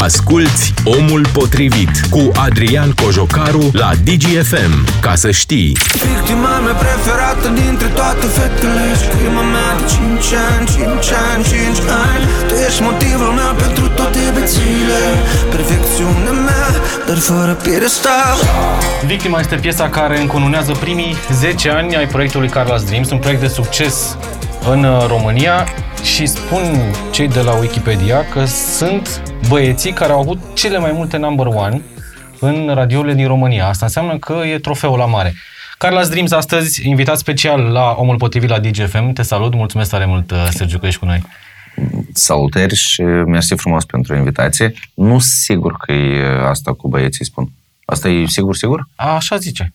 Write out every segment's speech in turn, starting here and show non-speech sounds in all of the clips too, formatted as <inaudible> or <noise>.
Asculți Omul Potrivit cu Adrian Cojocaru la DGFM. Ca să știi. Victima mea preferată dintre toate fetele Crima mea de 5 ani, 5 ani, 5 ani Tu ești motivul meu pentru toate bețile Perfecțiunea mea, dar fără piedestal Victima este piesa care încununează primii 10 ani ai proiectului Carlos Dreams, un proiect de succes în uh, România și spun cei de la Wikipedia că sunt băieții care au avut cele mai multe number one în radiourile din România. Asta înseamnă că e trofeul la mare. Carlos Dreams astăzi, invitat special la Omul Potrivit la DGFM. Te salut, mulțumesc tare mult, uh, Sergiu, că ești cu noi. Salutări și mersi frumos pentru invitație. Nu sigur că e asta cu băieții spun. Asta e sigur, sigur? Așa zice.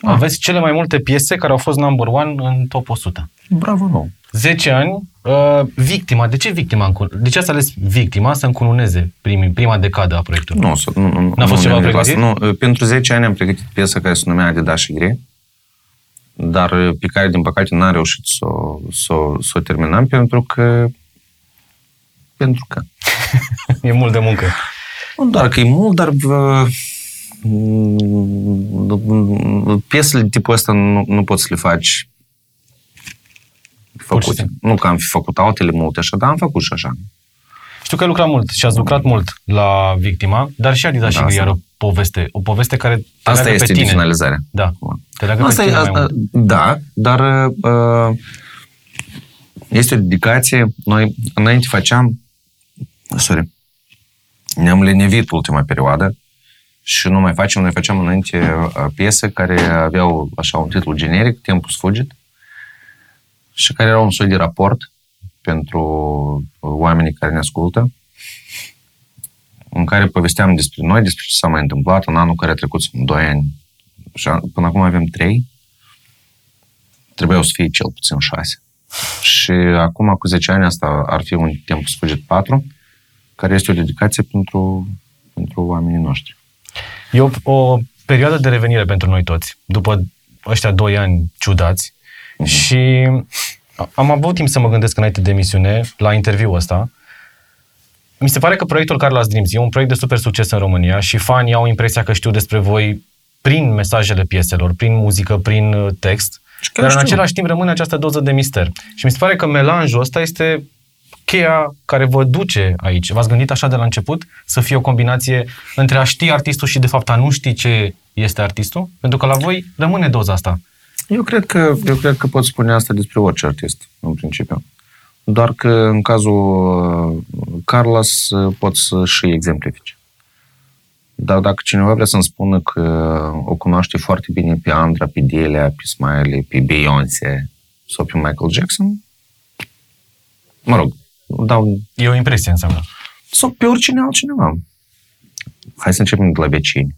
Aveți cele mai multe piese care au fost number one în top 100. Bravo, nu. 10 ani, uh, victima. De ce victima? încun- De ce ați ales victima să încununeze primi, prima decadă a proiectului? Nu, să- nu, nu, N-a fost nu ceva ne-am pregătit? Nu, pentru 10 ani am pregătit piesa care se numea Adidas și Grey, dar pe care, din păcate, n-am reușit să, o- să, o- să o terminăm pentru că pentru că <laughs> E mult de muncă. Nu doar că e mult, dar uh, mm, piesele de tipul ăsta nu, nu poți să le faci Pur și făcute. simplu. Nu că am fi făcut altele multe așa, dar am făcut și așa. Știu că ai lucrat mult și ați lucrat mult la victima, dar și Adidas și Da, Gri asta- are o poveste, o poveste care te Asta leagă este pe tine. digitalizarea. Da, te leagă Asta pe e, tine mai asta, mult. da, dar uh, este o dedicație. Noi înainte făceam, sorry, ne-am lenevit ultima perioadă și nu mai facem, noi făceam înainte uh, piese care aveau așa un titlu generic, Timpul sfugit, și care erau un soi de raport pentru uh, oamenii care ne ascultă, în care povesteam despre noi, despre ce s-a mai întâmplat în anul care a trecut, sunt 2 ani, și an- până acum avem 3, trebuiau să fie cel puțin 6. Și acum, cu 10 ani, asta ar fi un timp sfârșit 4, care este o dedicație pentru, pentru oamenii noștri. E o, o perioadă de revenire pentru noi toți, după ăștia doi ani ciudați. Și am avut timp să mă gândesc înainte de emisiune, la interviul ăsta. Mi se pare că proiectul Carlos Dreams e un proiect de super succes în România și fanii au impresia că știu despre voi prin mesajele pieselor, prin muzică, prin uh, text. Și chiar Dar în știu. același timp rămâne această doză de mister. Și mi se pare că melanjul ăsta este cheia care vă duce aici. V-ați gândit așa de la început să fie o combinație între a ști artistul și de fapt a nu ști ce este artistul? Pentru că la voi rămâne doza asta. Eu cred că, eu cred că pot spune asta despre orice artist, în principiu. Doar că în cazul uh, Carlos uh, pot să și exemplifice. Dar dacă cineva vrea să-mi spună că o cunoaște foarte bine pe Andra, pe Delia, pe Smiley, pe Beyoncé sau pe Michael Jackson, mă rog, dau E o impresie înseamnă. sau pe oricine altcineva. Hai să începem de la vecini.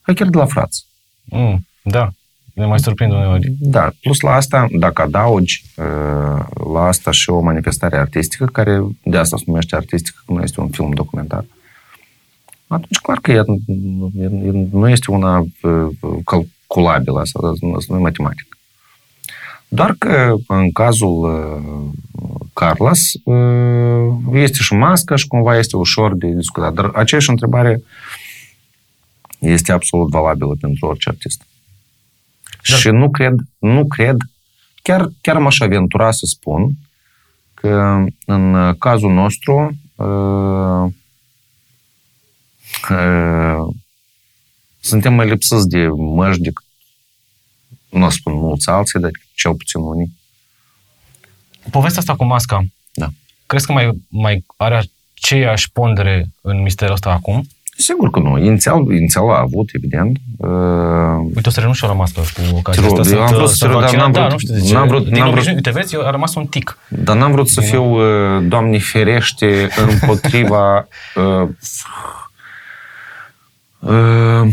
Hai chiar de la frați. Mm, da, ne mai surprind uneori. Da, plus la asta, dacă adaugi uh, la asta și o manifestare artistică, care de asta se numește artistică, că nu este un film documentar, atunci clar că ea, ea nu este una uh, calculabilă sau nu nu e matematică. Doar că în cazul uh, Carlos uh, este și mască și cumva este ușor de discutat. Dar aceeași întrebare este absolut valabilă pentru orice artist. Da. Și nu cred, nu cred, chiar, chiar m-aș aventura să spun că în cazul nostru uh, uh, suntem mai lipsiți de măști decât, nu o spun mulți alții, dar cel puțin unii. Povestea asta cu masca, Da. crezi că mai, mai are aceeași pondere în misterul ăsta acum? Sigur că nu. Inițial, inițial a avut, evident. Uh, Uite, o să renunț și eu la mască cu ocazia Te rog, asta. eu am să- vrut să să te rog, dar vaccinăm. n-am Da, vrut- nu știu de ce. n-am vrut- Din n-am vrut- obișnuit, uite, vezi, eu a rămas un tic. Dar n-am vrut să fiu, uh, Doamne ferește, împotriva <laughs> uh, uh,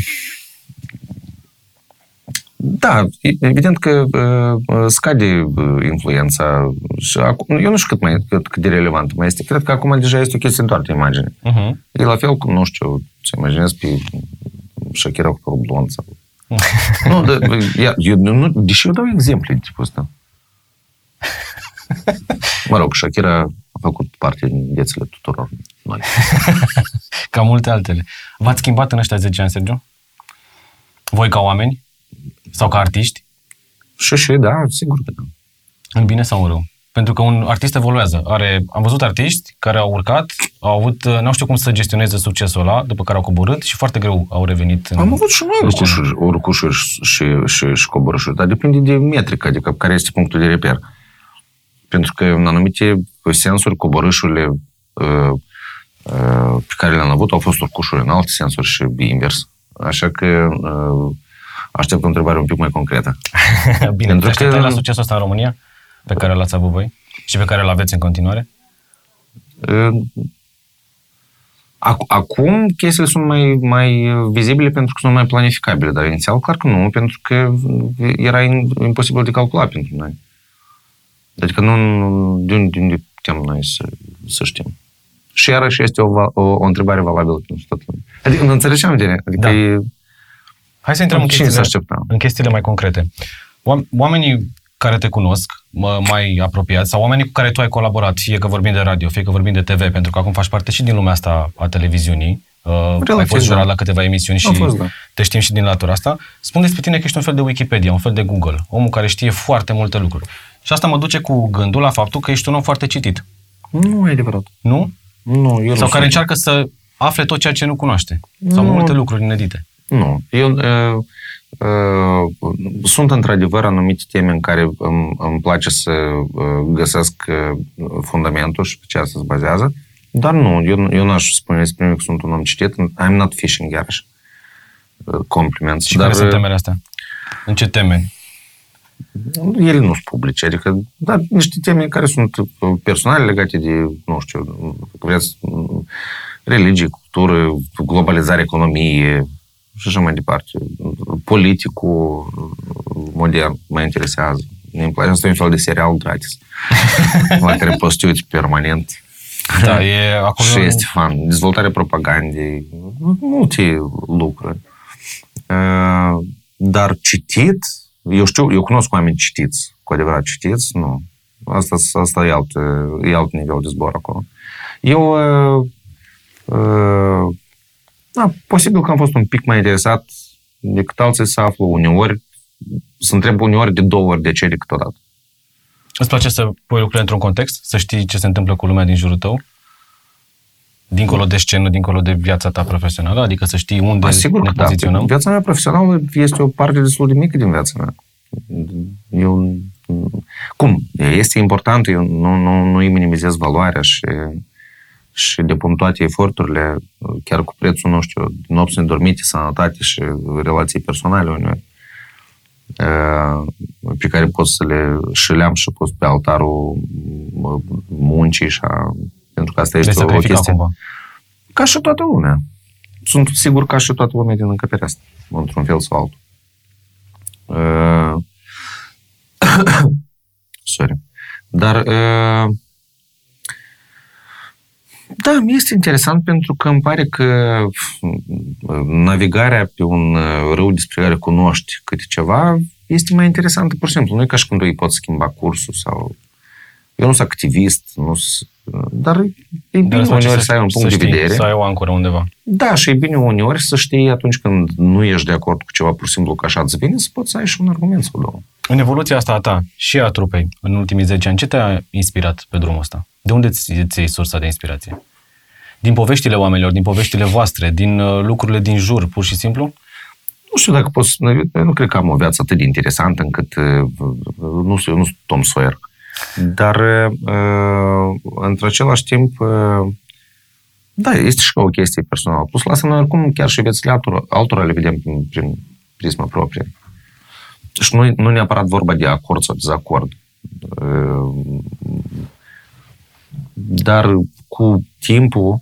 da, e- evident că uh, uh, scade uh, influența și acum, eu nu știu cât, mai, cât, cât de relevant mai este. Cred că acum deja este o chestie doar de imagine. Uh-huh. E la fel cum, nu știu, să imaginez pe Shakira cu părul blond sau... <laughs> nu, da, ia, eu, nu, deși eu dau exemple de tipul ăsta. Mă rog, Shakira a făcut parte din viețile tuturor noi. <laughs> Ca multe altele. V-ați schimbat în ăștia 10 ani, Sergiu? Voi ca oameni? Sau ca artiști? Și și, da, sigur că da. În bine sau în rău? Pentru că un artist evoluează. Are, am văzut artiști care au urcat, au avut, nu știu cum să gestioneze succesul ăla, după care au coborât și foarte greu au revenit. În... Am avut și noi urcușuri, urcușuri și, și, și, și coborâșuri, dar depinde de metrică, adică care este punctul de reper. Pentru că în anumite sensuri, coborâșurile uh, uh, pe care le-am avut au fost urcușuri în alte sensuri și invers. Așa că uh, aștept o întrebare un pic mai concretă. <laughs> Bine, Pentru te că... la succesul ăsta în România, pe care l-ați avut voi și pe care îl aveți în continuare? Acum chestiile sunt mai, mai vizibile pentru că sunt mai planificabile, dar inițial clar că nu, pentru că era imposibil de calculat pentru noi. Adică nu, de unde, de unde putem noi să, să știm. Și iarăși este o, o, o întrebare valabilă pentru toată lumea. Adică nu înțelegem de Adică da. e, Hai să intrăm în chestiile, în chestiile mai concrete. Oamenii care te cunosc, mai apropiați, sau oamenii cu care tu ai colaborat, fie că vorbim de radio, fie că vorbim de TV, pentru că acum faci parte și din lumea asta a televiziunii, uh, ai fost jurat da. la câteva emisiuni și fost, da. te știm și din latura asta, spun despre tine că ești un fel de Wikipedia, un fel de Google, omul care știe foarte multe lucruri. Și asta mă duce cu gândul la faptul că ești un om foarte citit. Nu e adevărat. Nu? Nu, eu Sau nu care încearcă să afle tot ceea ce nu cunoaște. Sau nu. multe lucruri inedite. Nu. Eu uh, uh, sunt într-adevăr anumite teme în care îmi, îmi place să uh, găsesc uh, fundamentul și pe ce asta se bazează, dar nu, eu, eu n-aș spune despre mine că sunt un om citit, I'm not fishing, iarăși. Uh, compliments. Și dar, care sunt temele astea? În ce teme? Ele nu sunt publice, adică, da, niște teme care sunt personale legate de, nu știu, vreți, religie, cultură, globalizare economiei, și așa mai departe. Politicul modern mă interesează. Mi-mi place. Asta e un fel de serial gratis. la care poți să uiți permanent. Da, e acolo... Și este fan. Dezvoltarea propagandei, multe lucruri. Dar citit, eu știu, eu cunosc oameni citiți, cu adevărat citiți, nu. Asta, asta e, alt, e alt nivel de zbor acolo. Eu uh, da, posibil că am fost un pic mai interesat decât alții să aflu uneori, să întreb uneori de două ori de ce decât odată. Îți place să pui lucrurile într-un context? Să știi ce se întâmplă cu lumea din jurul tău? Dincolo de scenă, dincolo de viața ta profesională? Adică să știi unde Asigur ne că da. poziționăm? Da. Viața mea profesională este o parte destul de mică din viața mea. Eu, cum? Este important, eu nu, nu, nu îi minimizez valoarea și și depun toate eforturile, chiar cu prețul, nu știu, nopți nedormite, sănătate și relații personale uneori, pe care pot să le și le-am și pus pe altarul muncii și a, pentru că asta este o chestie. Cumva. Ca și toată lumea. Sunt sigur ca și toată lumea din încăperea asta, într-un fel sau altul. Uh, <coughs> sorry. Dar uh, da, mi este interesant pentru că îmi pare că navigarea pe un râu despre care cunoști câte ceva este mai interesantă, pur și simplu. Nu e ca și când îi poți schimba cursul sau... Eu nu sunt activist, nu sunt... Dar e bine Dar uneori să, să ai un punct de vedere. Să ai o ancoră undeva. Da, și e bine uneori să știi atunci când nu ești de acord cu ceva, pur și simplu că așa îți vine, să poți să ai și un argument sau două. În evoluția asta a ta și a trupei în ultimii 10 ani, ce te-a inspirat pe drumul ăsta? De unde ți iei sursa de inspirație? Din poveștile oamenilor, din poveștile voastre, din uh, lucrurile din jur, pur și simplu? Nu știu dacă pot Eu nu cred că am o viață atât de interesantă încât... Uh, nu știu, eu nu sunt Tom Sawyer. Dar, uh, într același timp, da, este și o chestie personală. Plus, lasă noi oricum chiar și viețile altora, altora le vedem prin, prin prisma proprie. Și nu, nu neapărat vorba de acord sau dezacord. Dar cu timpul,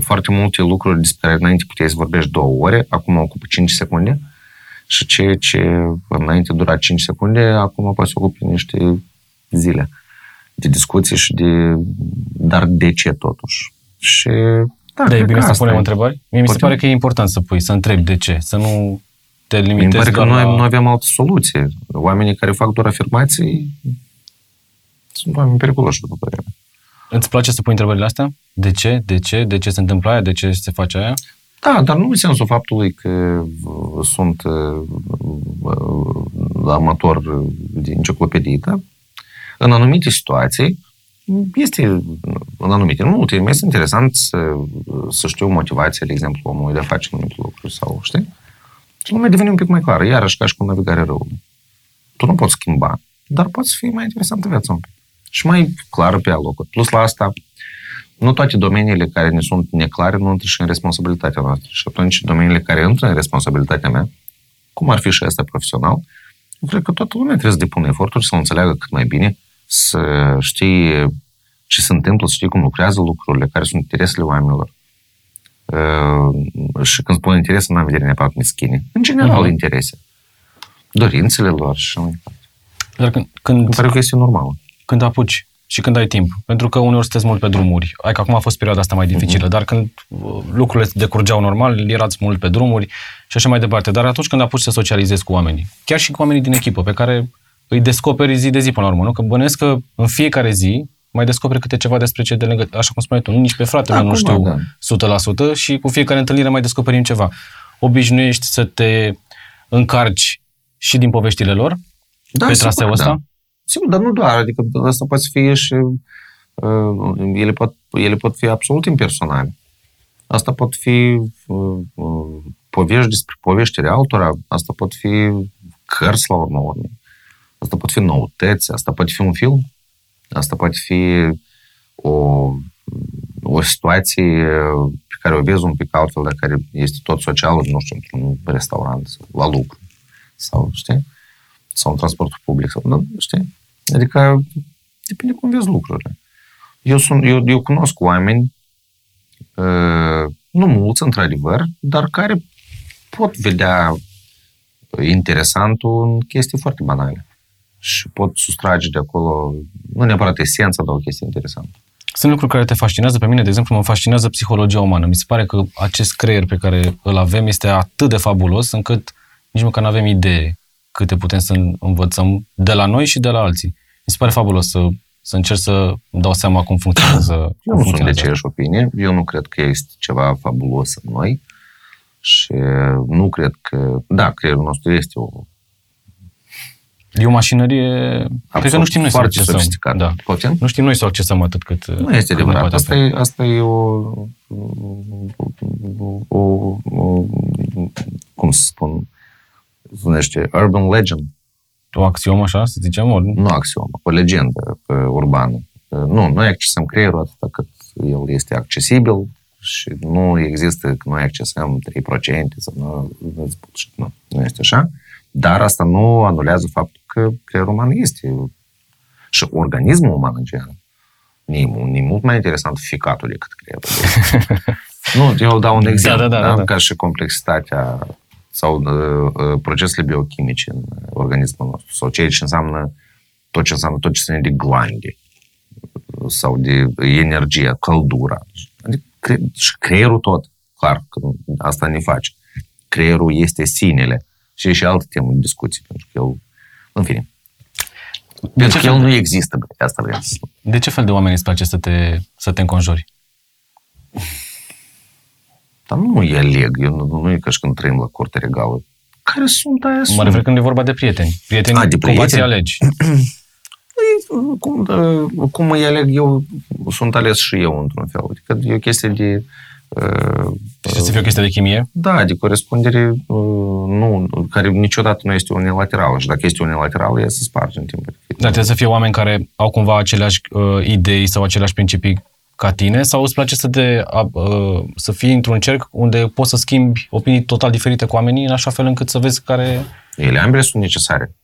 foarte multe lucruri despre care înainte puteai să vorbești două ore, acum ocupă 5 secunde și ceea ce înainte dura 5 secunde, acum poate să ocupe niște zile de discuții și de... Dar de ce totuși? Și da, da e bine să punem întrebări. Mie mi se pare că e important să pui, să întrebi de ce, să nu te limitezi Mi pare că noi la... nu avem altă soluție. Oamenii care fac doar afirmații sunt oameni periculoși, după părerea Îți place să pui întrebările astea? De ce? De ce? De ce se întâmplă aia? De ce se face aia? Da, dar nu în sensul faptului că uh, sunt uh, uh, amator de enciclopedie, da? În anumite situații, este, în anumite, în multe, mi este interesant să, să știu motivația, de exemplu, omului de a face anumite lucruri sau, știi? Și lumea devine un pic mai clară, iarăși ca și cu navigarea râului. Tu nu poți schimba, dar poți fi mai interesantă viața un pic. Și mai clară pe alocuri. Plus la asta, nu toate domeniile care ne sunt neclare nu intră și în responsabilitatea noastră. Și atunci, domeniile care intră în responsabilitatea mea, cum ar fi și asta profesional, eu cred că toată lumea trebuie să depună eforturi să o înțeleagă cât mai bine, să știi ce se întâmplă, să știi cum lucrează lucrurile, care sunt interesele oamenilor. Uh, și când spun interese, nu am vedere neapărat meschine. În general, uh-huh. interese. Dorințele lor și mai departe. Dar când, când, Îmi pare că este normal. Când apuci și când ai timp, pentru că uneori sunteți mult pe drumuri, ai că acum a fost perioada asta mai dificilă, uh-huh. dar când uh, lucrurile decurgeau normal, erați mult pe drumuri și așa mai departe. Dar atunci când apuci să socializezi cu oamenii, chiar și cu oamenii din echipă, pe care îi descoperi zi de zi până la urmă, nu? Că bănesc că în fiecare zi mai descoperi câte ceva despre ce de lângă, așa cum spuneai tu, nu nici pe fratele Acum, nu știu da. 100% și cu fiecare întâlnire mai descoperim ceva. Obișnuiești să te încarci și din poveștile lor Da, pe sigur, traseul da. Ăsta? Sigur, dar nu doar, adică asta poate fi și uh, ele, pot, ele pot fi absolut impersonale. Asta pot fi uh, uh, povești despre poveștile altora, asta pot fi cărți la urmă urmei, asta pot fi noutăți, asta poate fi un film, asta poate fi o, o situație pe care o vezi un pic altfel, dar care este tot social, nu știu, într-un restaurant, sau la lucru, sau, știi? Sau în transportul public, sau, nu, știi? Adică depinde cum vezi lucrurile. Eu, sunt, eu, eu cunosc oameni, uh, nu mulți, într-adevăr, dar care pot vedea interesantul în chestii foarte banale. Și pot sustrage de acolo, nu neapărat esența, dar o chestie interesantă. Sunt lucruri care te fascinează pe mine, de exemplu, mă fascinează psihologia umană. Mi se pare că acest creier pe care îl avem este atât de fabulos încât nici măcar nu avem idee câte putem să învățăm de la noi și de la alții. Mi se pare fabulos să, să încerc să îmi dau seama cum funcționează. Eu cum nu sunt de funcționează. aceeași opinie. Eu nu cred că este ceva fabulos în noi și nu cred că... Da, creierul nostru este o E o mașinărie... Cred că nu știm noi să o foarte accesăm. sofisticat. Da. Poftim? Nu știm noi să o accesăm atât cât... Nu este cât ne adevărat. poate Asta oferi. e, asta e o, o, o, o, cum să spun, se numește urban legend, O axiomă așa, să zicem? Ori... nu axiomă, o legendă uh, urbană. Uh, Nu, noi accesăm creierul atât cât el este accesibil și nu există că noi accesăm 3% sau nu, nu, nu este așa. Dar asta nu anulează faptul că creierul uman este și organismul uman în general. E, e mult mai interesant ficatul decât creierul. <laughs> nu, eu dau un exemplu, da, da, da. ca și complexitatea sau uh, uh, procesele biochimice în organismul nostru, sau ceea ce înseamnă tot ce înseamnă tot ce ține de glande sau de energie, căldura. Adică cre- și creierul tot, clar, că asta ne face. Creierul este sinele. Și e și altă temă de discuție, pentru că el, în fine, pentru că el nu există, bă, asta vreau să spun. De ce fel de oameni îți place să te, să te înconjori? Dar nu e aleg, eu nu, nu e ca și când trăim la curte regală. Care sunt aia Mă sunt? refer când e vorba de prieteni. Prieteni, A, de cumva ți prieteni? alegi. <clears throat> Păi, cum, uh, cum îi aleg eu, sunt ales și eu într-un fel. Adică e o chestie de... Uh, Și să fie o chestie de chimie? da, de corespundere uh, nu, care niciodată nu este unilaterală. Și dacă este unilaterală, ea se sparge în timpul. Dar trebuie să fie oameni care au cumva aceleași uh, idei sau aceleași principii ca tine sau îți place să, te, uh, uh, să fii într-un cerc unde poți să schimbi opinii total diferite cu oamenii în așa fel încât să vezi care... Ele ambele sunt necesare.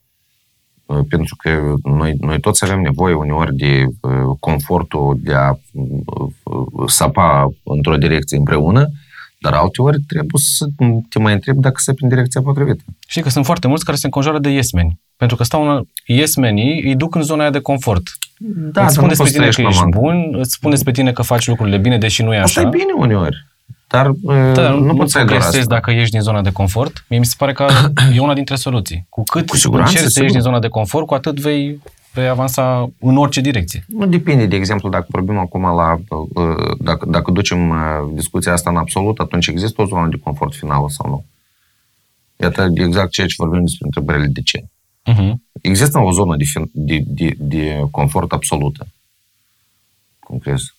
Uh, Pentru că noi, noi toți avem nevoie uneori de uh, confortul de a uh, sapa într-o direcție împreună, dar alteori trebuie să te mai întrebi dacă se în direcția potrivită. Știi că sunt foarte mulți care se înconjoară de yesmeni. Pentru că stau în yesmenii, îi duc în zona aia de confort. Da, îți spun despre tine că la ești mantă. bun, îți spun despre tine că faci lucrurile bine, deși nu e Asta așa. e bine uneori. Dar, uh, Da, dar nu, nu nu poți să ai doar progresezi asta. dacă ieși din zona de confort. Mie mi se pare că <coughs> e una dintre soluții. Cu cât Cu siguranță, încerci să sigur. ieși din zona de confort, cu atât vei vei avansa în orice direcție. Nu depinde, de exemplu, dacă vorbim acum la, uh, dacă, dacă ducem uh, discuția asta în absolut, atunci există o zonă de confort finală sau nu? Iată exact ceea ce vorbim despre întrebările de ce. Uh-huh. Există o zonă de, fin- de, de, de confort absolută. Cum crezi?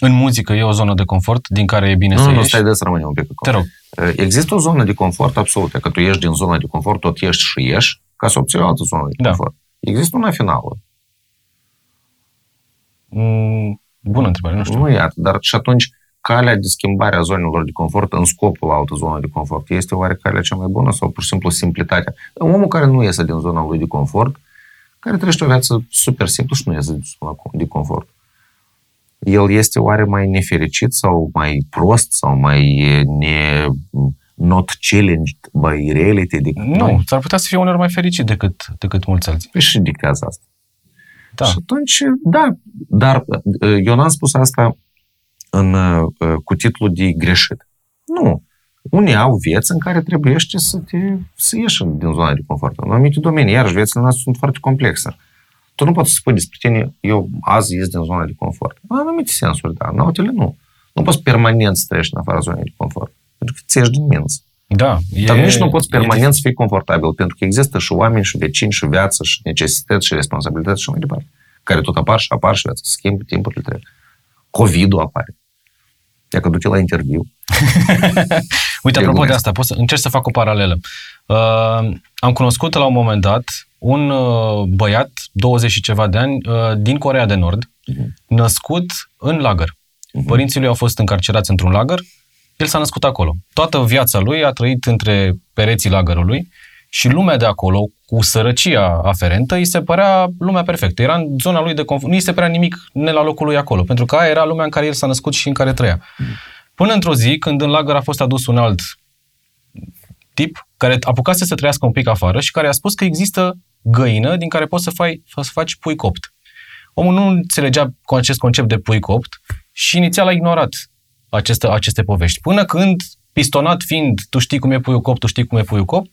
În muzică e o zonă de confort din care e bine Nu, să nu, ieși. stai de să rămânem un pic Te acolo. rog. Există o zonă de confort absolută, că tu ieși din zona de confort, tot ieși și ieși, ca să obții o altă zonă de Da. confort. Există una finală. Mm, bună întrebare, nu știu. Nu iată, dar și atunci calea de schimbare a zonelor de confort în scopul la altă zonă de confort este oare calea cea mai bună sau pur și simplu simplitatea? Omul care nu iese din zona lui de confort, care trăiește o viață super simplă și nu iese din zona de confort. El este oare mai nefericit sau mai prost sau mai e, ne, not challenged by reality decât Nu, noi? s-ar putea să fie uneori mai fericit decât, decât mulți alții. Păi și dictează asta. Da. Și atunci, da, dar uh, eu n-am spus asta în, uh, cu titlul de greșit. Nu. Unii au vieți în care trebuie să, te, să ieși din zona de confort. În anumite domenii, iarăși, viețile noastre sunt foarte complexe. Tu nu poți să spui despre tine, eu azi ies din zona de confort. În anumite sensuri, da, în altele nu. Nu poți permanent să trăiești în afara zonei de confort. Pentru că ți ieși din minți. Da. E, Dar nici nu poți e permanent să fii confortabil, pentru că există și oameni, și vecini, și viață, și necesități, și responsabilități și mai departe, care tot apar și apar și viața se schimbă, timpurile trec. COVID-ul apare. Dacă duce la interviu. <laughs> Uite, E apropo de glumesc. asta, pot să încerc să fac o paralelă. Uh, am cunoscut la un moment dat un uh, băiat, 20 și ceva de ani, uh, din Corea de Nord, născut în lagăr. Părinții lui au fost încarcerați într-un lagăr, el s-a născut acolo. Toată viața lui a trăit între pereții lagărului și lumea de acolo, cu sărăcia aferentă, îi se părea lumea perfectă. Era în zona lui de confort. Nu îi se părea nimic ne la locul lui acolo, pentru că aia era lumea în care el s-a născut și în care trăia. Până într-o zi, când în lagăr a fost adus un alt tip care apucase să trăiască un pic afară și care a spus că există găină din care poți să, fai, să faci pui copt. Omul nu înțelegea cu acest concept de pui copt și inițial a ignorat aceste, aceste povești. Până când, pistonat fiind, tu știi cum e puiul copt, tu știi cum e puiul copt,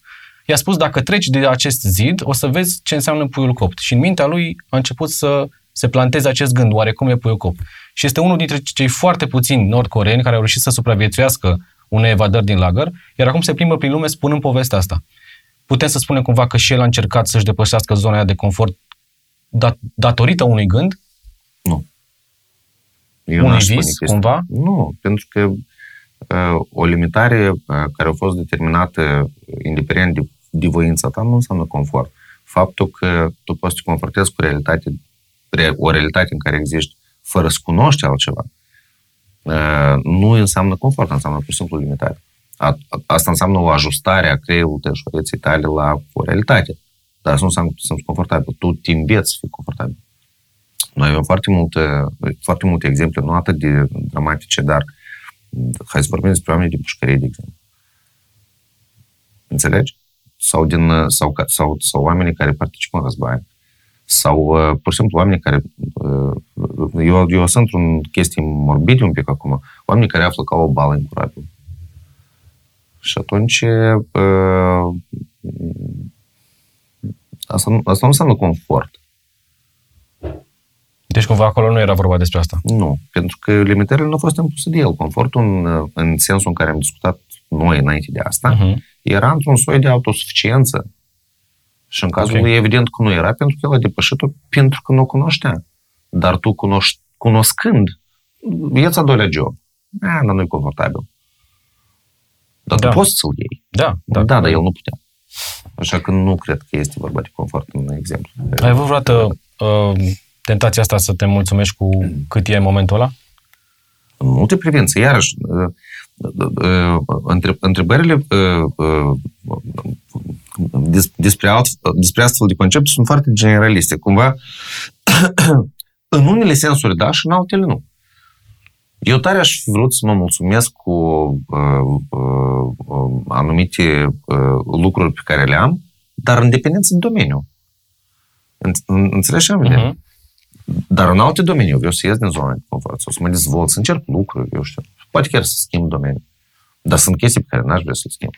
i-a spus, dacă treci de acest zid, o să vezi ce înseamnă puiul copt. Și în mintea lui a început să se planteze acest gând, oare cum e puiul copt. Și este unul dintre cei foarte puțini nordcoreeni care au reușit să supraviețuiască unei evadări din lagăr, iar acum se plimbă prin lume spunând povestea asta. Putem să spunem cumva că și el a încercat să-și depășească zona aia de confort dat- datorită unui gând, Nu. Eu unui n-aș spune vis, chestia. cumva? Nu, pentru că uh, o limitare uh, care a fost determinată independent de, de voința ta nu înseamnă confort. Faptul că tu poți să te confortezi cu realitate, re- o realitate în care existi fără să cunoști altceva, uh, nu înseamnă confort, înseamnă pur și simplu limitare. A, a- asta înseamnă o ajustare a creierului tău și a vieții tale la o realitate. Dar asta nu înseamnă că tu sunt confortabil. Tu te înveți să fii confortabil. Noi avem foarte multe, foarte multe exemple, nu atât de dramatice, dar mm, hai să vorbim despre oameni din pușcărie, de exemplu. Înțelegi? Sau, din, uh, sau, ca- sau, sau oamenii care participă în război. Sau, uh, pur și simplu, oamenii care... uh, Eu, eu sunt într-un chestii morbide un pic acum. Oamenii care află ca o bală incurabilă. Și atunci... uh, Asta, nu- asta nu înseamnă confort. Deci cumva acolo nu era vorba despre asta. Nu, pentru că limitările nu au fost impuse de el. Confortul, în, în sensul în care am discutat noi înainte de asta, Uh-huh. Era într-un soi de autosuficiență. Și în cazul Ok. lui, evident că nu era, pentru că el a depășit-o pentru că nu o cunoștea. Dar tu, cunoști, cunoscând, ia-ți a doilea job. A, dar nu-i confortabil. Dar Da. tu poți să-l iei. Da, Da, da, dar el nu putea. Așa că nu cred că este vorba de confort în exemplu. Ai avut vreodată uh, tentația asta să te mulțumești cu cât e în momentul ăla? în multe privințe. Iarăși, uh, uh, uh, între- întrebările uh, uh, des- despre, alt, despre astfel de concepte sunt foarte generaliste. Cumva, <clears throat> în unele sensuri da și în altele nu. Eu tare aș fi vrut să mă mulțumesc cu uh, uh, uh, anumite uh, lucruri pe care le am, dar în dependență de domeniu. În- în- Înțelegi ce am uh Mhm. dar în alte domenii eu vreau să ies din zona de confort, sau să mă dezvolt, să încerc lucruri, eu știu. Poate chiar să schimb domeniul. Dar sunt chestii pe care n-aș vrea să le schimb.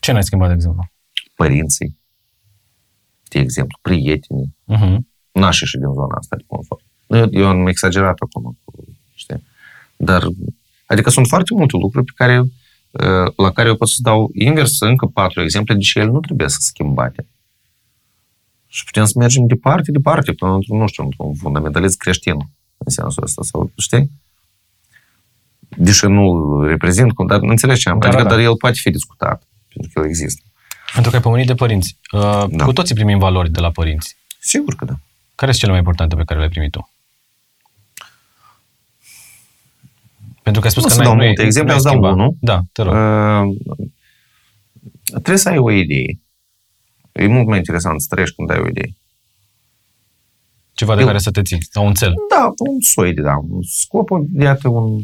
Ce n-ai schimbat, de exemplu? Părinții, de exemplu, prietenii, Uh-huh. n-aș ieși din zona asta de confort. Eu, eu am exagerat acum, știi? Dar, adică sunt foarte multe lucruri pe care, uh, la care eu pot să dau invers încă patru exemple, deși ele nu trebuie să schimbate. Și putem să mergem departe, departe, până într-un, nu știu, într-un fundamentalist creștin, în sensul ăsta, sau, știi? Deși nu reprezint, dar înțelegi ce am, Da, adică, da, da. dar el poate fi discutat, pentru că el există. Pentru că ai pomenit de părinți. Uh, Da. Cu toții primim valori de la părinți. Sigur că da. Care sunt cele mai importante pe care le-ai primit tu? Pentru că ai spus Nu că să n-ai, dau nu ai- multe exemple, nu ai îți dau schimbat. unul. Da, te rog. Uh, trebuie să ai o idee. E mult mai interesant să trăiești când ai o idee. Ceva de eu- care să te ții, sau un cel. Da, un soi de, da, un scop, iată, un...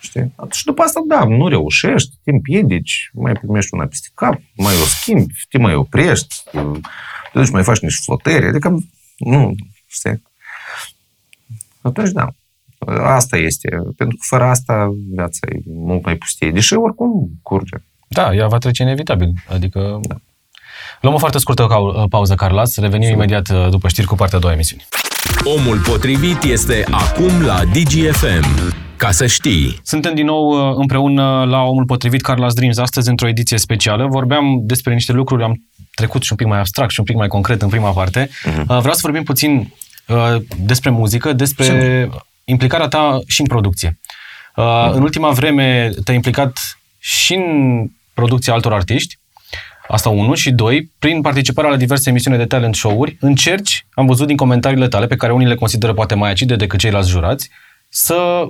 Știi? Și după asta, da, nu reușești, te împiedici, mai primești una peste cap, mai o schimbi, te mai oprești, te duci, mai faci niște flotări, adică, nu, știi? Atunci, da, asta este, pentru că fără asta viața e mult mai pustie, deși oricum curge. Da, ea va trece inevitabil. Adică... Da. Luăm o foarte scurtă cau- pauză, Carlas. Revenim imediat uh, după știri cu partea a doua emisiuni. Omul potrivit este acum la DGFM. Ca să știi. Suntem din nou uh, împreună la Omul Potrivit, Carlos Dreams, astăzi într-o ediție specială. Vorbeam despre niște lucruri, am trecut și un pic mai abstract și un pic mai concret în prima parte. Uh-huh. Vreau să vorbim puțin uh, despre muzică, despre implicarea ta și în producție. Uh, În ultima vreme te-ai implicat și în producția altor artiști, Asta unu și doi, prin participarea la diverse emisiuni de talent show-uri, încerci, am văzut din comentariile tale, pe care unii le consideră poate mai acide decât ceilalți jurați, să,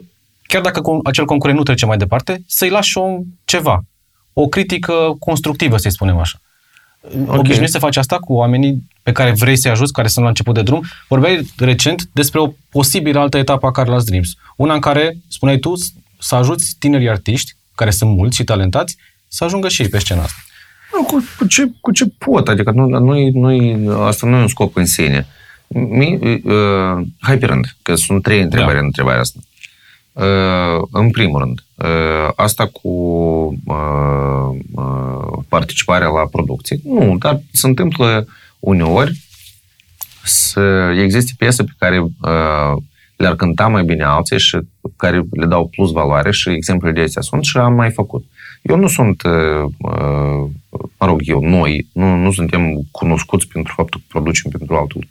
chiar dacă con- acel concurent nu trece mai departe, să-i lași o, ceva. O critică constructivă, să-i spunem așa. Okay. Obișnuiești să faci asta cu oamenii pe care vrei să-i ajuți, care sunt la început de drum. Vorbeai recent despre o posibilă altă etapă a Carlos Dreams. Una în care, spuneai tu, să ajuți tinerii artiști, care sunt mulți și talentați, să ajungă și ei pe scena asta. Nu, cu, cu, ce, cu ce pot, adică nu, nu, nu, asta nu e un scop în sine. Mi, uh, hai pe rând, că sunt trei întrebări Da. în întrebarea asta. Uh, în primul rând, uh, asta cu uh, uh, participarea la producție. Nu, dar se întâmplă uneori să existe piese pe care uh, le-ar cânta mai bine alții și care le dau plus valoare și exemplele de astea sunt și am mai făcut. Eu nu sunt, uh, uh, mă rog, eu, noi, nu, nu suntem cunoscuți pentru faptul că producem pentru altul.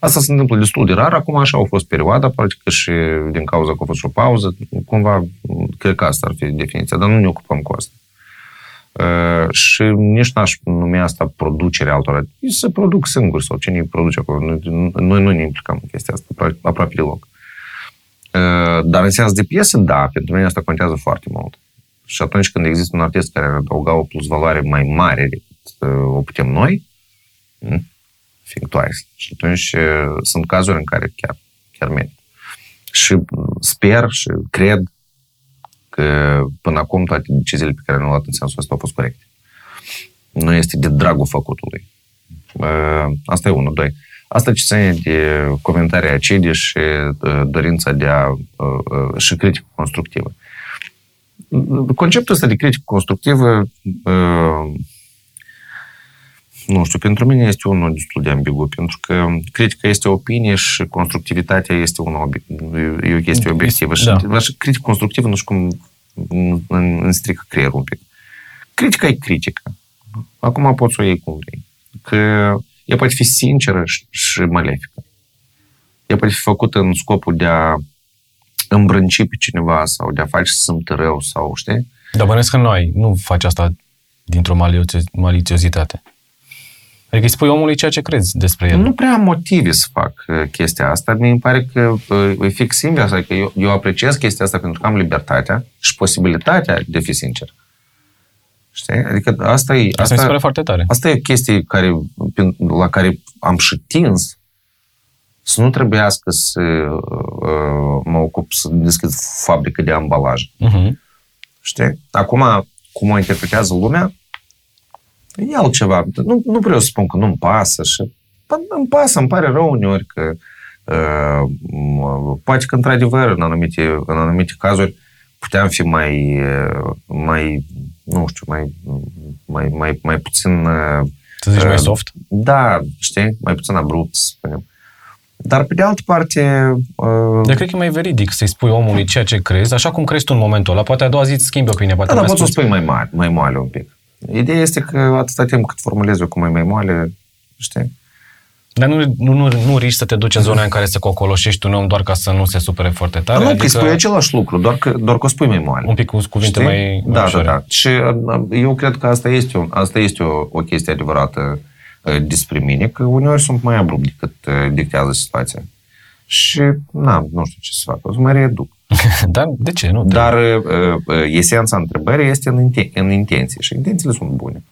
Asta se întâmplă destul de rar, acum așa a fost perioada, practic și din cauza că a fost și o pauză, cumva, cred că asta ar fi definiția, dar nu ne ocupăm cu asta. Uh, și nici n-aș numi asta producerea altora. Ei se produc singuri sau cine îi produce acolo. Noi, noi nu ne implicăm în chestia asta apro- aproape deloc. Uh, dar în sens de piesă, da, pentru mine asta contează foarte mult. Și atunci când există un artist care ar adăuga o plus valoare mai mare decât uh, o putem noi, mm, think twice. Și atunci uh, sunt cazuri în care chiar, chiar merită. Și uh, sper și cred că până acum toate deciziile pe care le-am luat în sensul ăsta au fost corecte. Nu este de dragul făcutului. Uh, Asta e unul. Doi. Asta ce ține de comentarii acide și uh, dorința de a... uh, uh, și critică constructivă. Conceptul ăsta de critică constructivă uh, nu știu, pentru mine este unul destul de ambigu, pentru că critica este o opinie și constructivitatea este una obi- e o chestie obiectivă. Și, Da. da. și critică constructivă, nu știu cum îmi- îmi îmi strică creierul un pic. Critica e critică. Acum poți să o iei cum vrei. Că ea poate fi sinceră și, și malefică. Ea poate fi făcută în scopul de a îmbrânci pe cineva sau de a face să simtă rău sau, știi? Dar bănesc că noi nu faci asta dintr-o malițio- malițiozitate. Adică îi spui omului ceea ce crezi despre el. Nu prea am motive să fac uh, chestia asta. Mi pare că uh, e fix invers. Adică eu, eu apreciez chestia asta pentru că am libertatea și posibilitatea de a fi sincer. Știi? Adică asta e... Asta mi se pare foarte tare. Asta e o chestie care, prin- la care am și tins să nu trebuiască să uh, mă ocup să deschid fabrică de ambalaj. Uh-huh. Știi? Acum, cum o interpretează lumea, e altceva. Nu, nu vreau să spun că nu-mi pasă și bă, îmi pasă, îmi pare rău uneori că uh, m- poate că într-adevăr în anumite, în anumite cazuri puteam fi mai, uh, mai nu știu, mai, mai, mai, mai puțin uh, Să zici mai Uh, soft. da, știi, mai puțin abrupt, să spunem. Dar pe de altă parte... Uh, Dar cred că e mai veridic să-i spui omului ceea ce crezi, așa cum crezi tu în momentul ăla. Poate a doua zi îți schimbi opinia. Poate da, dar mai poți să o asculti. spui mai, mare, mai moale un pic. Ideea este că atâta timp cât formulezi o cu mai mai moale, știi? Dar nu, nu, nu, nu riști să te duci în zona în care să cocoloșești un om doar ca să nu se supere foarte tare. Dar nu, că îi spui același lucru, doar că, doar că o spui mai moale. Un pic cu cuvinte Știi? mai, mai da, da, ușoare. da. Și uh, eu cred că asta este, o, asta este o, o chestie adevărată uh, despre mine, că uneori sunt mai abrupt decât uh, dictează situația. Și, na, nu știu ce să fac, o să mă reeduc. <laughs> Dar de ce? Nu? Dar uh, uh, esența întrebării este în, inten- în intenție și intențiile sunt bune.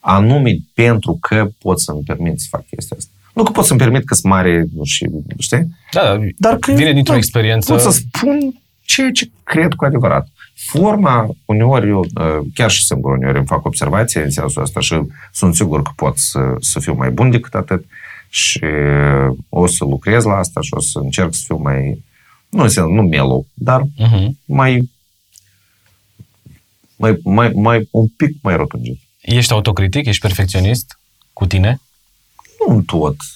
Anume pentru că pot să-mi permit să fac chestia asta. Nu că pot să-mi permit că sunt mare și, știi? da, da, Dar că vine dintr-o da, experiență. Pot să spun ceea ce cred cu adevărat. Forma, uneori eu, uh, chiar și singur uneori îmi fac observație în sensul ăsta și sunt sigur că pot să, să fiu mai bun decât atât și o să lucrez la asta și o să încerc să fiu mai, nu înseamnă, nu mellow, dar Uh-huh. mai, mai, mai, mai un pic mai rotunjit. Ești autocritic? Ești perfecționist cu tine? Nu în tot. <clears throat>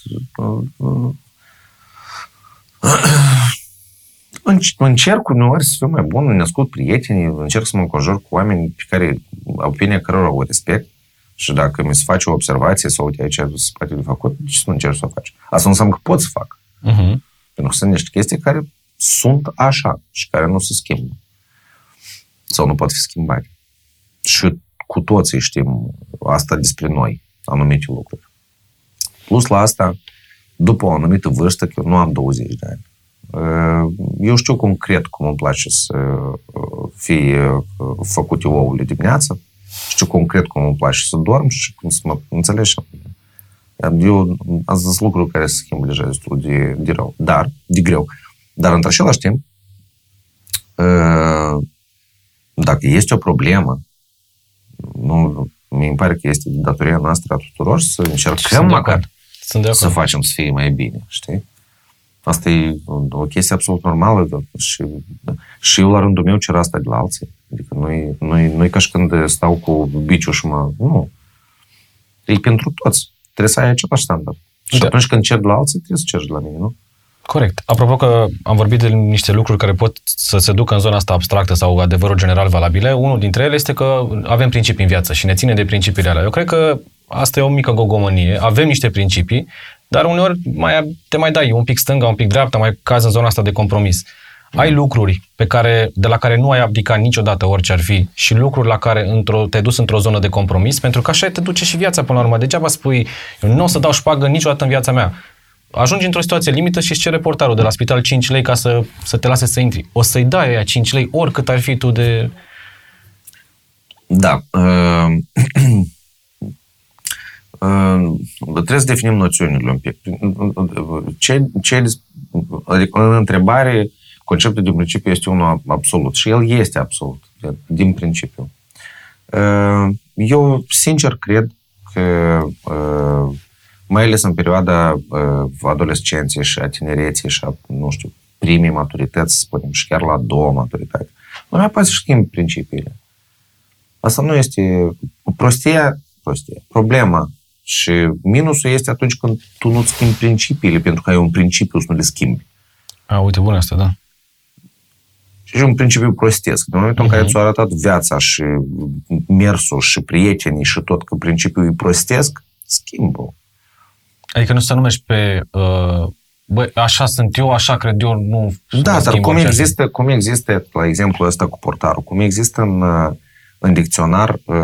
Înc- Încerc uneori să fiu mai bun, îmi ascult prietenii, încerc să mă înconjur cu oameni pe care, opinia cărora o respect și dacă mi se face o observație sau uite aici se poate de făcut, de ce să nu încerc să o faci? Asta nu înseamnă că pot să fac. Uh-huh. Pentru că sunt niște chestii care sunt așa și care nu se schimbă. Sau nu pot fi schimbate. Și cu toții știm asta despre noi, anumite lucruri. Plus la asta, după o anumită vârstă, că eu nu am 20 de ani, uh, eu știu concret cum îmi place să uh, fie uh, făcute ouăle dimineața, știu concret cum îmi place să dorm și cum să mă înțelegi. Eu am zis lucruri care se schimbă deja destul de, de rău, dar, de greu. Dar, într același timp, uh, dacă este o problemă, nu, mi pare că este datoria noastră a tuturor să încercăm Sunt de măcar acord. Sunt de să acord. facem să fie mai bine, știi? Asta e o chestie absolut normală da, și, și eu la rândul meu cer asta de la alții. Adică nu-i, nu-i, nu-i ca și când stau cu biciul și mă... Nu. E pentru toți. Trebuie să ai același standard. Și Da. atunci când cer de la alții, trebuie să ceri de la mine, nu? Corect. Apropo că am vorbit de niște lucruri care pot să se ducă în zona asta abstractă sau adevărul general valabile, unul dintre ele este că avem principii în viață și ne ține de principiile alea. Eu cred că asta e o mică gogomănie. Avem niște principii, dar uneori mai, te mai dai un pic stânga, un pic dreapta, mai cazi în zona asta de compromis. Ai lucruri pe care, de la care nu ai abdicat niciodată orice ar fi și lucruri la care într-o, te-ai dus într-o zonă de compromis, pentru că așa te duce și viața până la urmă. Degeaba spui, eu nu o să dau șpagă niciodată în viața mea. Ajungi într-o situație limită și îți cere portarul de la spital 5 lei ca să, să te lase să intri. O să-i dai aia 5 lei, oricât ar fi tu de... Da. Uh, <clears throat> uh, trebuie să definim noțiunile un pic. Ce, ce, adică în întrebare, conceptul de principiu este unul absolut și el este absolut, din principiu. Uh, eu, sincer, cred că uh, mai ales în perioada uh, adolescenței și a tinereții și a, nu știu, primii maturități, să spunem, și chiar la a doua maturitate, nu mai poate să schimbi principiile. Asta nu este prostia, prostia, problema și minusul este atunci când tu nu schimbi principiile, pentru că ai un principiu să nu le schimbi. A, uite, bun asta, da. Și e un principiu prostesc. În momentul în care ți-a arătat viața și mersul și prietenii și tot că principiul e prostesc, schimbă Adică nu să numești pe... Uh, bă, așa sunt eu, așa cred eu, nu... Da, mă dar schimb cum orice ar fi. există, cum există, la exemplu ăsta cu portarul, cum există în, uh, în dicționar uh,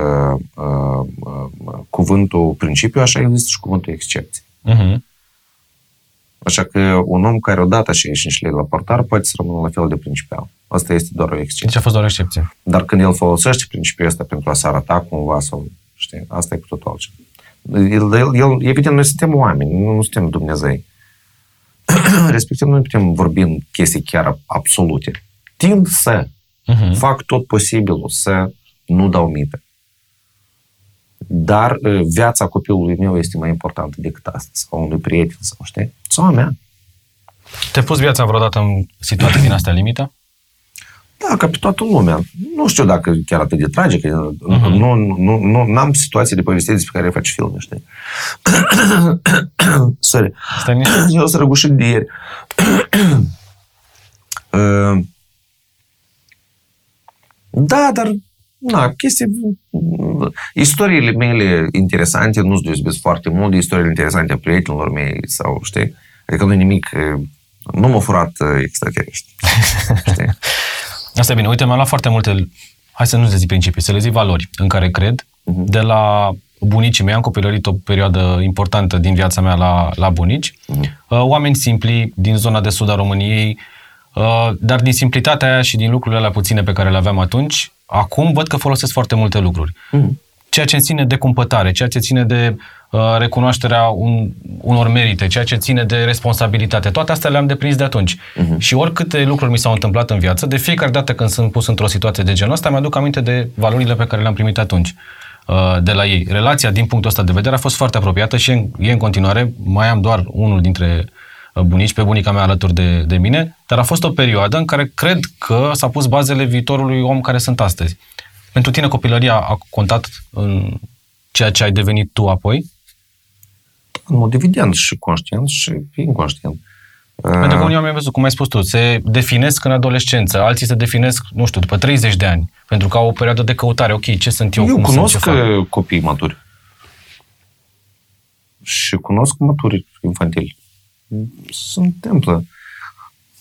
uh, uh, cuvântul principiu, așa există și cuvântul excepție. Mhm. Așa că un om care odată și 5 lei la portar poate să rămână la fel de principial. Asta este doar o excepție. Deci a fost doar o excepție. Dar când el folosește principiul ăsta pentru a se arăta cumva sau, știi, asta e cu totul altceva. El, el, el, evident, noi suntem oameni, nu, nu suntem Dumnezei. <clears throat> Respectiv, noi putem vorbi în chestii chiar absolute. Tind să Mhm. fac tot posibilul să nu dau mită. Dar uh, viața copilului meu este mai importantă decât asta, sau unui prieten, sau știi? Sau a mea. Te-ai pus viața vreodată în situații din astea limită? Da, ca pe toată lumea. Nu știu dacă chiar atât de tragic. Uh-huh. Nu, nu, nu, n-am situații de povestire despre care faci filme, știi? <coughs> Sorry. Stai nici. Eu sunt răgușit de ieri. Uh, <coughs> da, dar na, chestii, istoriile mele interesante nu se deosebesc foarte mult de istoriile interesante a prietenilor mei sau, știi? Adică nu nimic, nu m-a furat extraterestri. știi? <laughs> Asta e bine. Uite, mi-am luat foarte multe, hai să nu le zic principii, să le zic valori în care cred. Uh-huh. De la bunicii mei, am copilărit o perioadă importantă din viața mea la, la bunici. Uh-huh. Oameni simpli din zona de sud a României, uh, dar din simplitatea aia și din lucrurile alea puține pe care le aveam atunci, acum văd că folosesc foarte multe lucruri. Uh-huh. Ceea ce ține de cumpătare, ceea ce ține de uh, recunoașterea un, unor merite, ceea ce ține de responsabilitate. Toate astea le-am deprins de atunci. Uh-huh. Și oricâte lucruri mi s-au întâmplat în viață, de fiecare dată când sunt pus într-o situație de genul ăsta, mi-aduc aminte de valorile pe care le-am primit atunci uh, de la ei. Relația din punctul ăsta de vedere a fost foarte apropiată și e în continuare. Mai am doar unul dintre uh, bunici, pe bunica mea alături de, de mine, dar a fost o perioadă în care cred că s-a pus bazele viitorului om care sunt astăzi. Pentru tine copilăria a contat în ceea ce ai devenit tu apoi? În mod evident și conștient și inconștient. Pentru că unii oameni, văzut, cum ai spus tu, se definesc în adolescență, alții se definesc, nu știu, după 30 de ani, pentru că au o perioadă de căutare. Ok, ce sunt eu, Eu cum cunosc sunt, ce fac? copii maturi. Și cunosc maturi infantili. Se întâmplă.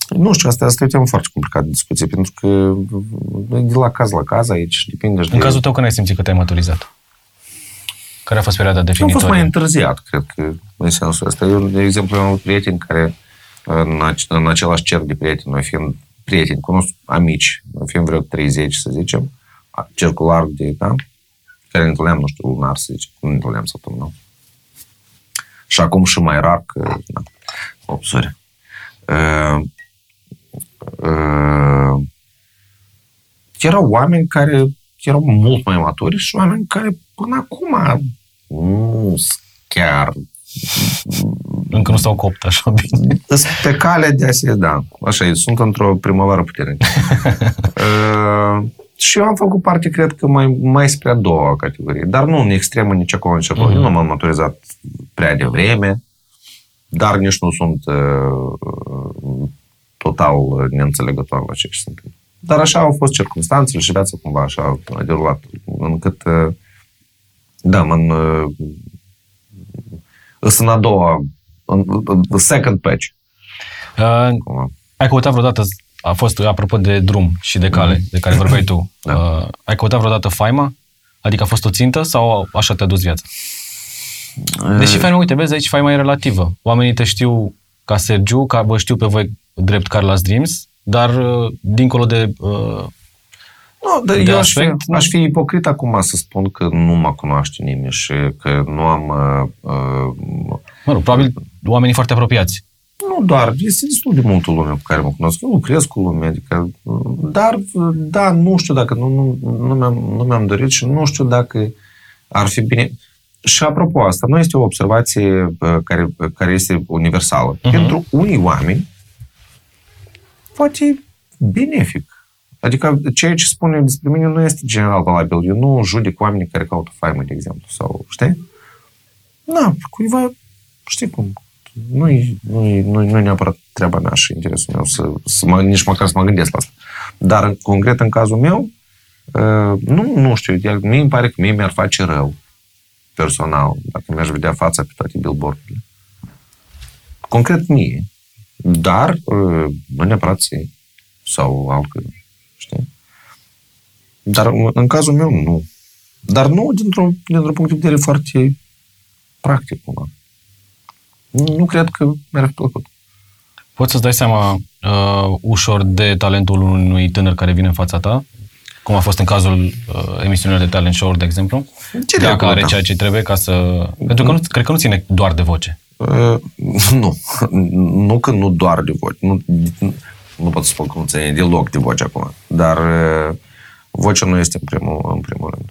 Nu știu, asta, asta e o temă foarte complicată de discuție, pentru că e de la caz la caz aici, depinde și În de... cazul tău, când ai simțit că te-ai maturizat? Care a fost perioada Am definitorie? fost mai întârziat, cred că, în sensul ăsta. Eu, de exemplu, am avut prieteni care, în, ac- în același cer de prieteni, noi fiind prieteni, cunosc amici, noi fiind vreo 30, să zicem, a- cercul larg de, da? Care ne întâlneam, nu știu, lunar, să zicem, nu ne întâlneam săptămânal. Și acum și mai rar, că, da, oh, sorry. Uh, uh, erau oameni care erau mult mai maturi și oameni care până acum nu sunt chiar Încă nu s-au copt așa bine. sunt pe cale de a se, da, așa e, sunt într-o primăvară puternică. <laughs> uh, și eu am făcut parte, cred că, mai, mai spre a doua categorie, dar nu în extremă nici acolo, nici acolo. Mhm. Eu nu m-am maturizat prea devreme, dar nici nu sunt uh, total neînțelegător la ce se întâmplă. Dar așa au fost circunstanțele și viața cumva așa a derulat, încât, uh, da, mă, uh, sunt în a doua, în, în second patch. Uh, Cumva. ai căutat vreodată, a fost, apropo de drum și de cale, de care vorbeai tu, <laughs> Da. uh, ai căutat vreodată faima? Adică a fost o țintă sau așa te-a dus viața? Deși faima, uite, vezi, aici faima e relativă. Oamenii te știu ca Sergiu, ca vă știu pe voi drept Carlos Dreams, dar uh, dincolo de... Uh, Nu, dar de eu aș fi, aspect, nu? aș fi ipocrit acum să spun că nu mă cunoaște nimeni și că nu am... Uh, uh, mă rog, probabil oamenii foarte apropiați. nu doar, este destul de multă lume cu care mă cunosc. Eu lucrez cu lume, adică... uh, Dar, uh, da, nu știu dacă... Nu, nu, nu, mi-am, nu mi-am dorit și nu știu dacă ar fi bine... Și apropo, asta nu este o observație uh, care, care este universală. Mhm. Pentru unii oameni, poate e benefic. Adică ceea ce spune despre mine nu este general valabil. Eu nu judec oamenii care caută faimă, de exemplu, sau, știi? Na, cuiva, știi cum, nu-i, nu-i, nu-i, nu-i neapărat treaba mea și interesul meu să, să mă, nici măcar să mă gândesc la asta. Dar, în concret, în cazul meu, uh, nu, nu știu, iar mie îmi pare că mie mi-ar face rău personal, dacă mi-aș vedea fața pe toate billboardurile. Concret mie. Dar, uh, nu neapărat să sau altcândva, știi? Dar în- în cazul meu, nu. Dar nu dintr-un, dintr-un punct de vedere foarte practic, cumva. Nu, nu cred că mi-ar fi plăcut. Poți să-ți dai seama uh, ușor de talentul unui tânăr care vine în fața ta? Cum a fost în cazul uh, emisiunilor de talent show de exemplu? Ce Dacă drept, are da. ceea ce trebuie ca să... Pentru că nu, cred că nu ține doar de voce. Uh, <laughs> nu. Nu că nu doar de voce. Nu, nu pot să spun că nu ține deloc de voce acum. Dar uh, vocea nu este în primul, în primul rând.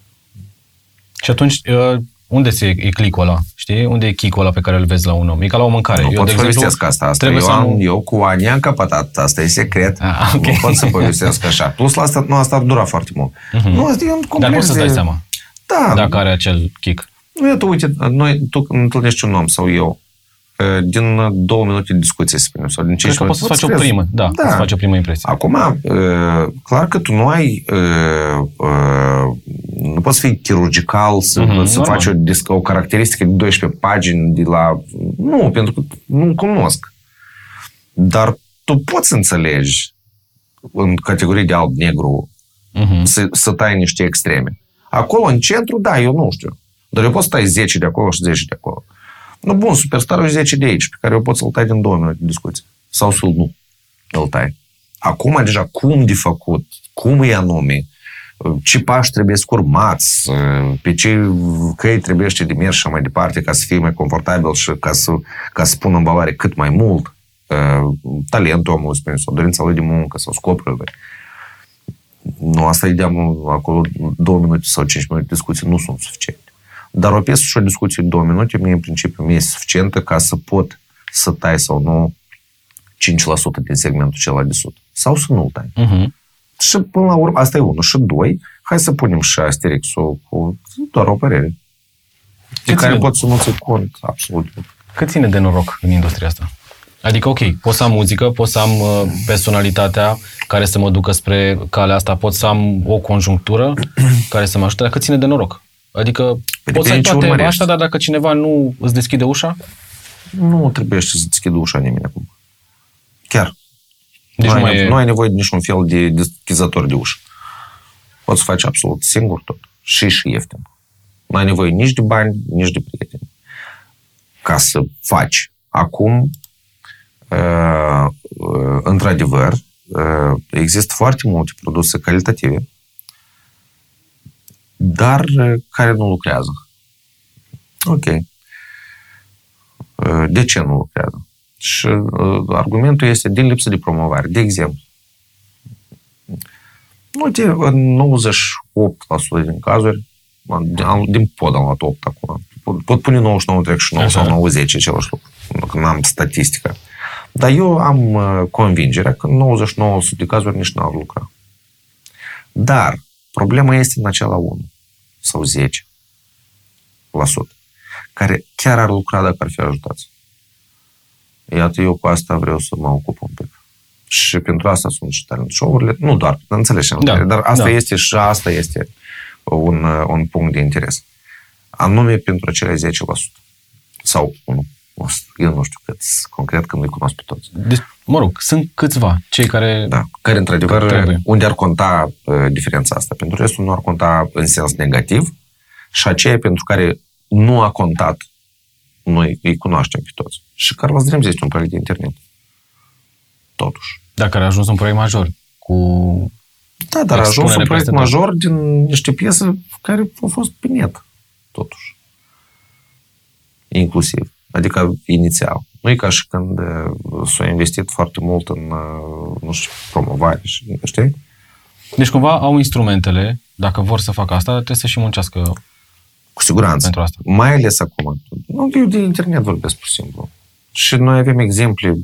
Și atunci, uh, unde se, e clicul ăla? Știi? Unde e chicul ăla pe care îl vezi la un om? E ca la o mâncare. Nu eu, pot de să exemplu, povestesc asta. asta trebuie eu, să am, nu... eu cu ani am căpătat. Asta e secret. Ah, ok. Nu pot să povestesc așa. Plus la asta, nu, asta ar dura foarte mult. Nu, asta e un complex Dar poți să-ți de- dai seama Da. dacă are acel kick. Nu, iată, uite, noi, tu când întâlnești un om sau eu, eh, din uh, două minute de discuție, să spunem, sau din Cred 5 că poți să faci o crezi. primă, da, da. să faci o primă impresie. Acum, uh, clar că tu nu ai, uh, uh, nu poți fi chirurgical să, Mhm, să normal. faci o, dis- o caracteristică de 12 pagini de la... Nu, pentru că nu cunosc. Dar tu poți să înțelegi în categorii de alb-negru Mhm. să, să tai niște extreme. Acolo, în centru, da, eu nu știu. Dar eu pot să tai 10 de acolo și 10 de acolo. Nu, bun, superstarul e 10 de aici, pe care eu pot să-l tai din două minute de discuție. Sau să-l nu îl tai. Acum, deja, cum de făcut, cum e anume, ce pași trebuie să urmați, pe ce căi trebuie de mers și așa mai departe ca să fie mai confortabil și ca să, ca să pună în valoare cât mai mult uh, talentul omului, spune, sau dorința lui de muncă, sau scopurile. Nu, asta e de acolo două minute sau cinci minute de discuție nu sunt suficiente. Dar o piesă și o discuție de două minute, mie în principiu mi este suficientă ca să pot să tai sau nu 5% din segmentul celălalt de sud. Sau să nu-l tai. Mhm. Și până la urmă, asta e unul. Și doi, hai să punem și asterixul cu doar o părere. De Cât care ține? pot să nu ți cont absolut. Cât ține de noroc în industria asta? Adică, ok, pot să am muzică, pot să am uh, personalitatea care să mă ducă spre calea asta, pot să am o conjunctură care să mă ajute, dar cât ține de noroc? Adică Păi poți să ai depinde ce toate urmărești. așa, dar dacă cineva nu îți deschide ușa, Nu trebuie să deschidă ușa nimeni acum. Chiar. deci nu, nu ai, mai e... nu ai nevoie de niciun fel de deschizător de ușă. Poți să faci absolut singur tot. Și și ieftin. Nu ai nevoie nici de bani, nici de prieteni. Ca să faci. Acum, uh, uh, într-adevăr, uh, există foarte multe produse calitative, dar uh, care nu lucrează. Ok. Uh, De ce nu lucrează? Și uh, argumentul este din lipsă de promovare. De exemplu, uite, în 98% din cazuri, din, am- din pod am luat 8 acum, pot, pot pune 99, 39 Așa. sau 90, același lucru, că nu am statistică. Dar eu am uh, convingerea că în 99% de cazuri nici nu au lucrat. Dar problema este în acela 1 sau 10 la sută, care chiar ar lucra dacă ar fi ajutați. Iată, eu cu asta vreau să mă ocup un pic. Și pentru asta sunt și talent show-urile. Nu doar, înțelegi, Da, dar asta da. este și asta este un, uh, un punct de interes. Anume pentru acele 10%. Sau, nu, eu nu știu cât, concret, că nu-i cunosc pe toți. Deci, mă rog, sunt câțiva cei care... Da, care într-adevăr, Trebuie. unde ar conta uh, diferența asta. Pentru restul nu ar conta în sens negativ și aceia pentru care nu a contat, noi îi cunoaștem pe toți. Și Carlos Dreams este un proiect de internet. Totuși. Dacă ar ajuns un proiect major cu... Da, dar a ajuns Expunere un proiect peste tot. major din niște piese care au fost pe net, totuși. Inclusiv. Adică inițial. Nu e ca și când uh, s-a investit foarte mult în, uh, nu știu, promovare și, știi? Deci cumva au instrumentele, dacă vor să facă asta, trebuie să și muncească. Cu siguranță. Pentru asta. Mai ales acum. Nu, eu de internet vorbesc pur și simplu. Și noi avem exemple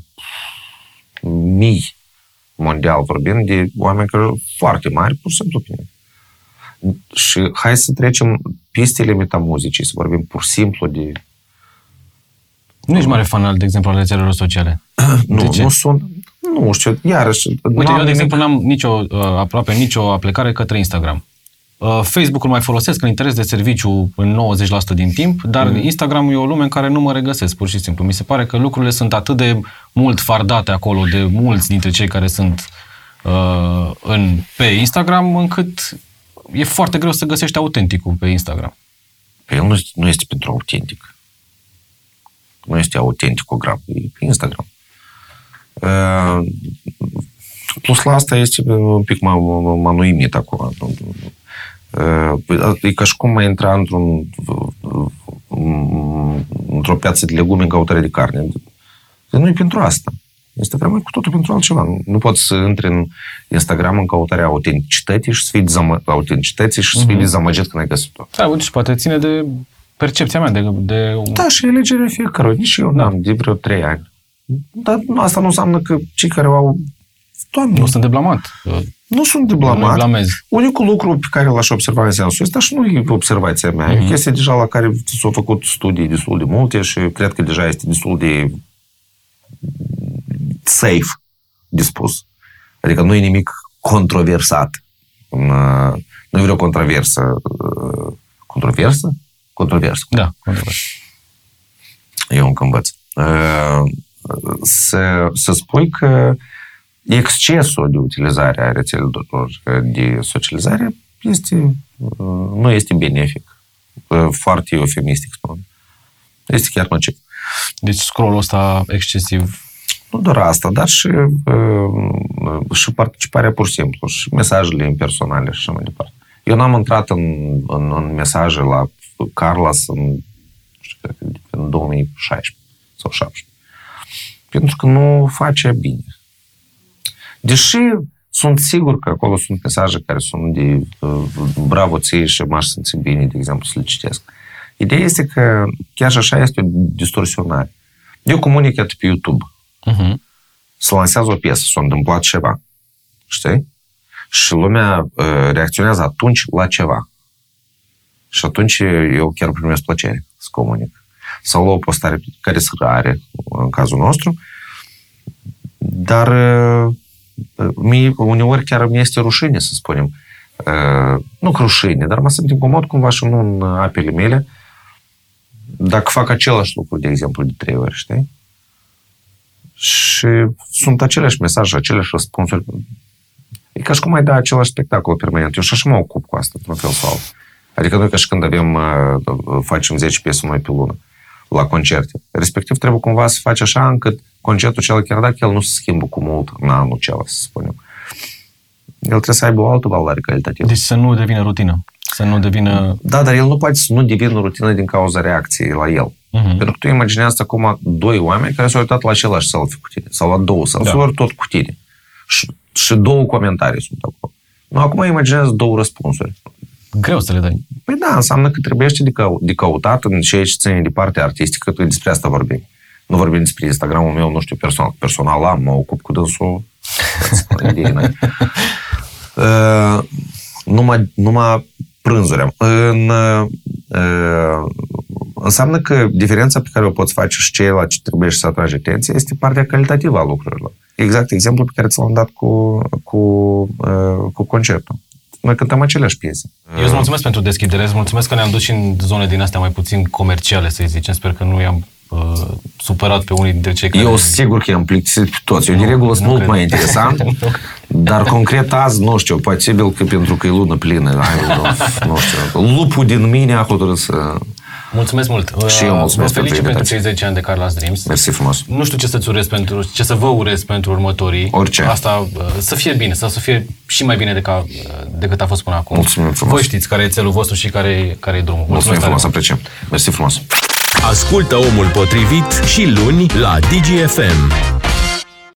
mii mondial vorbind de oameni care sunt foarte mari, pur și simplu pe net. Și hai să trecem pistele metamuzicii, să vorbim pur și simplu de... Nu ești mare fan, al, de exemplu, al rețelelor sociale. <clears throat> Nu, ce? nu sunt... Nu știu, iarăși... Uite, nu am eu, de nimic- exemplu, n-am nicio, uh, aproape nicio aplicare către Instagram. Uh, Facebook-ul mai folosesc în interes de serviciu în 90% din timp, dar mm. Instagram e o lume în care nu mă regăsesc, pur și simplu. Mi se pare că lucrurile sunt atât de mult fardate acolo de mulți dintre cei care sunt uh, în, pe Instagram, încât e foarte greu să găsești autenticul pe Instagram. Păi el nu, nu este pentru autentic. Nu este autenticogram, e pe Instagram. Uh, plus la asta este un pic m-a, m-a nuimit acum. Uh, e ca și cum mai intra într-un într-o piață de legume în căutare de carne. Nu e pentru asta. Este vreme cu totul pentru altceva. Nu, nu poți să intri în Instagram în căutarea autenticității și să fii dezamă- autenticității și să fii dezamăgit când ai găsit-o. Da, uite, și poate ține de percepția mea de... de Da, și alegerea fiecăruia. Nici eu n-am de vreo trei ani. Dar nu, asta nu înseamnă că cei care au... Doamne, nu sunt de blamat. nu sunt de Nu blamat. blamez. Unicul lucru pe care l-aș observa în sensul ăsta și nu e observația mea, e o chestie deja la care s-au făcut studii destul de multe și cred că deja este destul de safe dispus. Adică nu e nimic controversat. În, uh, Nu e vreo controversă. uh, Controversă? Controversă. Da. Eu încă învăț. Uh, Să, să spui că excesul de utilizare a rețelelor de socializare este, uh, nu este benefic. Uh, Foarte eufemistic spun. Este chiar nociv. Deci scroll-ul ăsta excesiv Nu doar asta, dar și, uh, și participarea pur și simplu, și mesajele impersonale și așa mai departe. Eu n-am intrat în, în, în mesaje la Carlos în, nu știu, cred că în 2016 sau 2017. Pentru că nu face bine. Deși sunt sigur că acolo sunt mesaje care sunt de uh, bravo ție și m-aș simți bine, de exemplu, să le citesc. Ideea este că chiar și așa este o distorsionare. Eu comunic atât pe YouTube, uh-huh. se lansează o piesă, s-a întâmplat ceva, știi? Și lumea uh, reacționează atunci la ceva. Și atunci eu chiar primesc plăcere să comunic. Sau la o postare care se are, în cazul nostru, dar uh, mie, uneori chiar mi este rușine, să spunem. Uh, nu că rușine, dar mă simt incomod cumva și nu în apele mele dacă fac același lucru, de exemplu, de trei ori, știi? Și sunt aceleași mesaje, aceleași răspunsuri. E ca și cum ai da același spectacol permanent. Eu și așa mă ocup cu asta, într-un fel sau altul. Adică noi ca și când avem, uh, facem 10 piese noi pe lună la concerte. Respectiv trebuie cumva să faci așa încât concertul acela, chiar dacă el nu se schimbă cu mult în anul acela, să spunem, el trebuie să aibă o altă valoare calitativă. Deci să nu devină rutină. Să nu devină... Da, dar el nu poate să nu devină rutină din cauza reacției la el. Mhm. Pentru că tu imaginează acum doi oameni care s-au uitat la același selfie cu tine, sau la două selfie-uri tot cu tine. Și, și două comentarii sunt acolo. Nu, acum imaginează două răspunsuri. Greu să le dai. Păi da, înseamnă că trebuie de, cău- de căutat în ceea ce ține de partea artistică, că despre asta vorbim. Nu vorbim despre Instagramul meu, nu știu, personal. Personal am, mă ocup cu dânsul. <laughs> Idei n-ai. Uh, numai, numai prânzuri am. În, uh, înseamnă că diferența pe care o poți face și ceea ce trebuie să atragi atenție este partea calitativă a lucrurilor. Exact exemplu pe care ți l-am dat cu, cu, uh, cu concertul. Noi cântăm aceleași piese. Eu îți mulțumesc pentru deschidere, îți mulțumesc că ne-am dus și în zone din astea mai puțin comerciale, să zicem. Sper că nu i-am uh, supărat pe unii dintre cei care... Eu sigur că i-am plictisit pe toți. Eu de Nu, regulă sunt nu mult cred. mai interesant, <laughs> dar concret azi, nu știu, posibil că pentru că e lună plină, ai, nu, nu știu, lupul din mine a hotărât să... Mulțumesc mult. Și eu Uh, mulțumesc Vă felicit pentru pentru cei invitație. 10 ani de Carlos Dreams. Mersi frumos. Nu știu ce să-ți urez pentru, ce să vă urez pentru următorii. Orice. Asta uh, să fie bine, sau să fie și mai bine decât, uh, decât a fost până acum. Mulțumim frumos. Voi știți care e țelul vostru și care, care e drumul. Mulțumim tare frumos, mult. apreciem. Mersi frumos. Ascultă omul potrivit și luni la DGFM.